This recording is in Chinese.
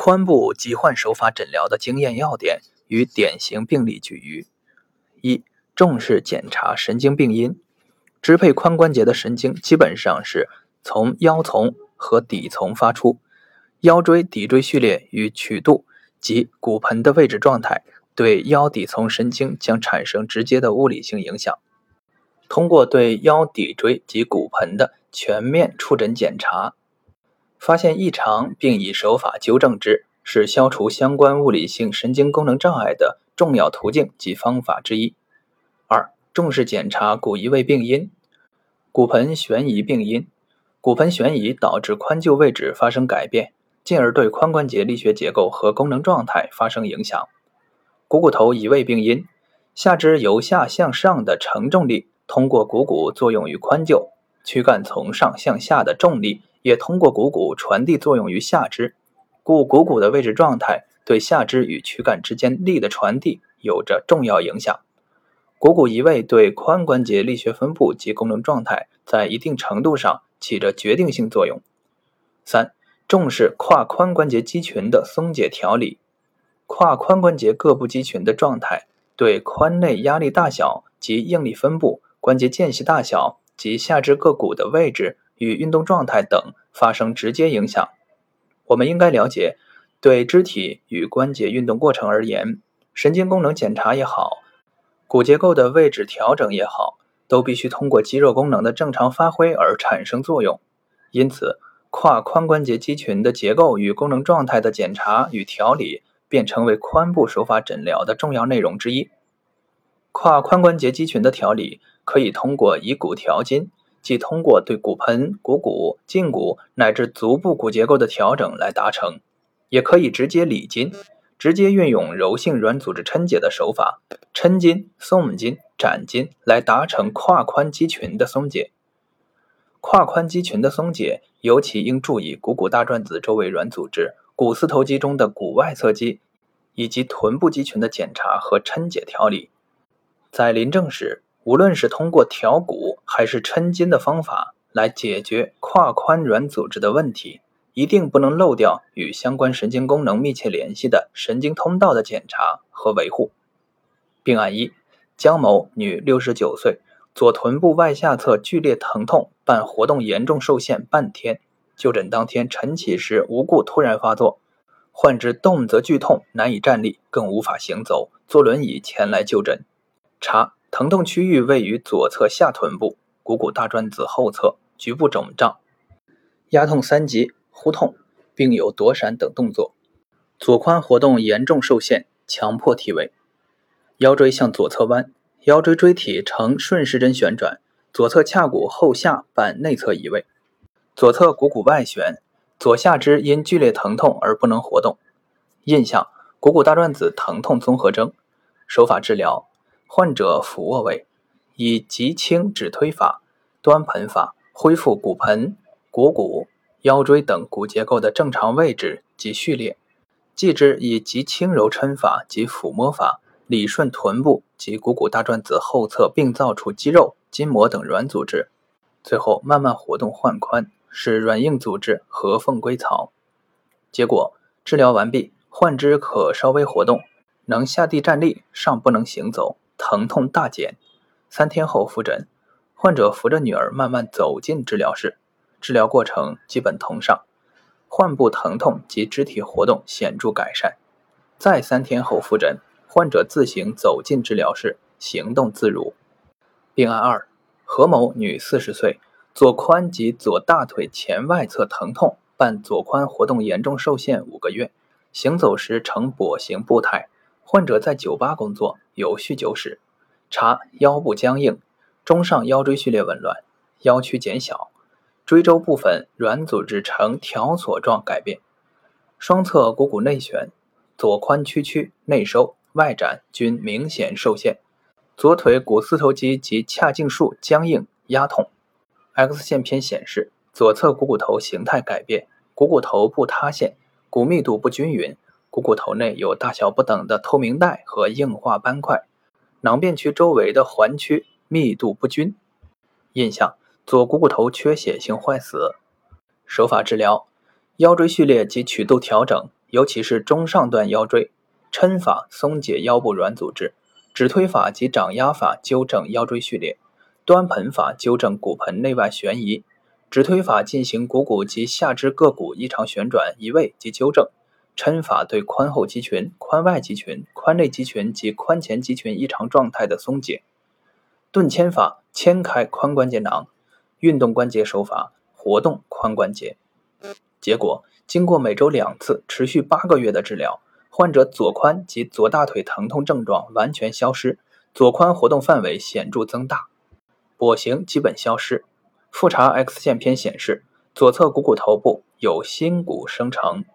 髋部疾患手法诊疗的经验要点与典型病例举隅：一、重视检查神经病因。支配髋关节的神经基本上是从腰丛和底丛发出，腰椎骶椎序列与曲度及骨盆的位置状态对腰底丛神经将产生直接的物理性影响。通过对腰骶椎及骨盆的全面触诊检查。发现异常并以手法纠正之，是消除相关物理性神经功能障碍的重要途径及方法之一。二、重视检查骨移位病因。骨盆悬移病因，骨盆悬移导致髋臼位置发生改变，进而对髋关节力学结构和功能状态发生影响。股骨头移位病因，下肢由下向上的承重力通过股骨作用于髋臼，躯干从上向下的重力。也通过股骨传递作用于下肢，故股骨的位置状态对下肢与躯干之间力的传递有着重要影响。股骨移位对髋关节力学分布及功能状态在一定程度上起着决定性作用。三、重视胯髋关节肌群的松解调理。胯髋关节各部肌群的状态对髋内压力大小及应力分布、关节间隙大小及下肢各骨的位置。与运动状态等发生直接影响。我们应该了解，对肢体与关节运动过程而言，神经功能检查也好，骨结构的位置调整也好，都必须通过肌肉功能的正常发挥而产生作用。因此，胯髋关节肌群的结构与功能状态的检查与调理，便成为髋部手法诊疗的重要内容之一。胯髋关节肌群的调理可以通过以骨调筋。即通过对骨盆、股骨、胫骨乃至足部骨结构的调整来达成，也可以直接理筋，直接运用柔性软组织抻解的手法，抻筋、松筋、展筋来达成胯髋肌群的松解。胯髋肌群的松解，尤其应注意股骨大转子周围软组织、股四头肌中的股外侧肌以及臀部肌群的检查和抻解调理。在临证时，无论是通过调骨还是抻筋的方法来解决胯髋软组织的问题，一定不能漏掉与相关神经功能密切联系的神经通道的检查和维护。病案一：江某，女，六十九岁，左臀部外下侧剧烈疼痛，伴活动严重受限半天。就诊当天晨起时无故突然发作，患之动则剧痛，难以站立，更无法行走，坐轮椅前来就诊。查。疼痛区域位于左侧下臀部股骨大转子后侧，局部肿胀，压痛三级，呼痛，并有躲闪等动作。左髋活动严重受限，强迫体位。腰椎向左侧弯，腰椎椎体呈顺时针旋转，左侧髂骨后下半内侧移位。左侧股骨外旋，左下肢因剧烈疼痛而不能活动。印象：股骨大转子疼痛综合征。手法治疗。患者俯卧位，以极轻指推法、端盆法恢复骨盆、股骨、腰椎等骨结构的正常位置及序列；继之以极轻柔抻法及抚摸法理顺臀部及股骨大转子后侧病灶处肌肉、筋膜等软组织；最后慢慢活动患髋，使软硬组织合缝归槽。结果治疗完毕，患肢可稍微活动，能下地站立，尚不能行走。疼痛大减，三天后复诊，患者扶着女儿慢慢走进治疗室，治疗过程基本同上，患部疼痛及肢体活动显著改善。再三天后复诊，患者自行走进治疗室，行动自如。病案二：何某，女，四十岁，左髋及左大腿前外侧疼痛，伴左髋活动严重受限五个月，行走时呈跛行步态。患者在酒吧工作，有酗酒史。查腰部僵硬，中上腰椎序列紊乱，腰曲减小，椎周部分软组织呈条索状改变，双侧股骨内旋，左髋屈曲内收外展均明显受限，左腿股四头肌及髂胫束僵硬压痛。X 线片显示左侧股骨头形态改变，股骨头部塌陷，骨密度不均匀。股骨头内有大小不等的透明带和硬化斑块，囊变区周围的环区密度不均。印象：左股骨头缺血性坏死。手法治疗：腰椎序列及曲度调整，尤其是中上段腰椎。抻法松解腰部软组织，指推法及掌压法纠正腰椎序列，端盆法纠正骨盆内外旋移。指推法进行股骨及下肢各骨异常旋转移位及纠正。抻法对髋后肌群、髋外肌群、髋内肌群及髋前肌群异常状态的松解。顿牵法牵开髋关节囊，运动关节手法活动髋关节。结果，经过每周两次、持续八个月的治疗，患者左髋及左大腿疼痛症状完全消失，左髋活动范围显著增大，跛行基本消失。复查 X 线片显示，左侧股骨头部有新骨生成。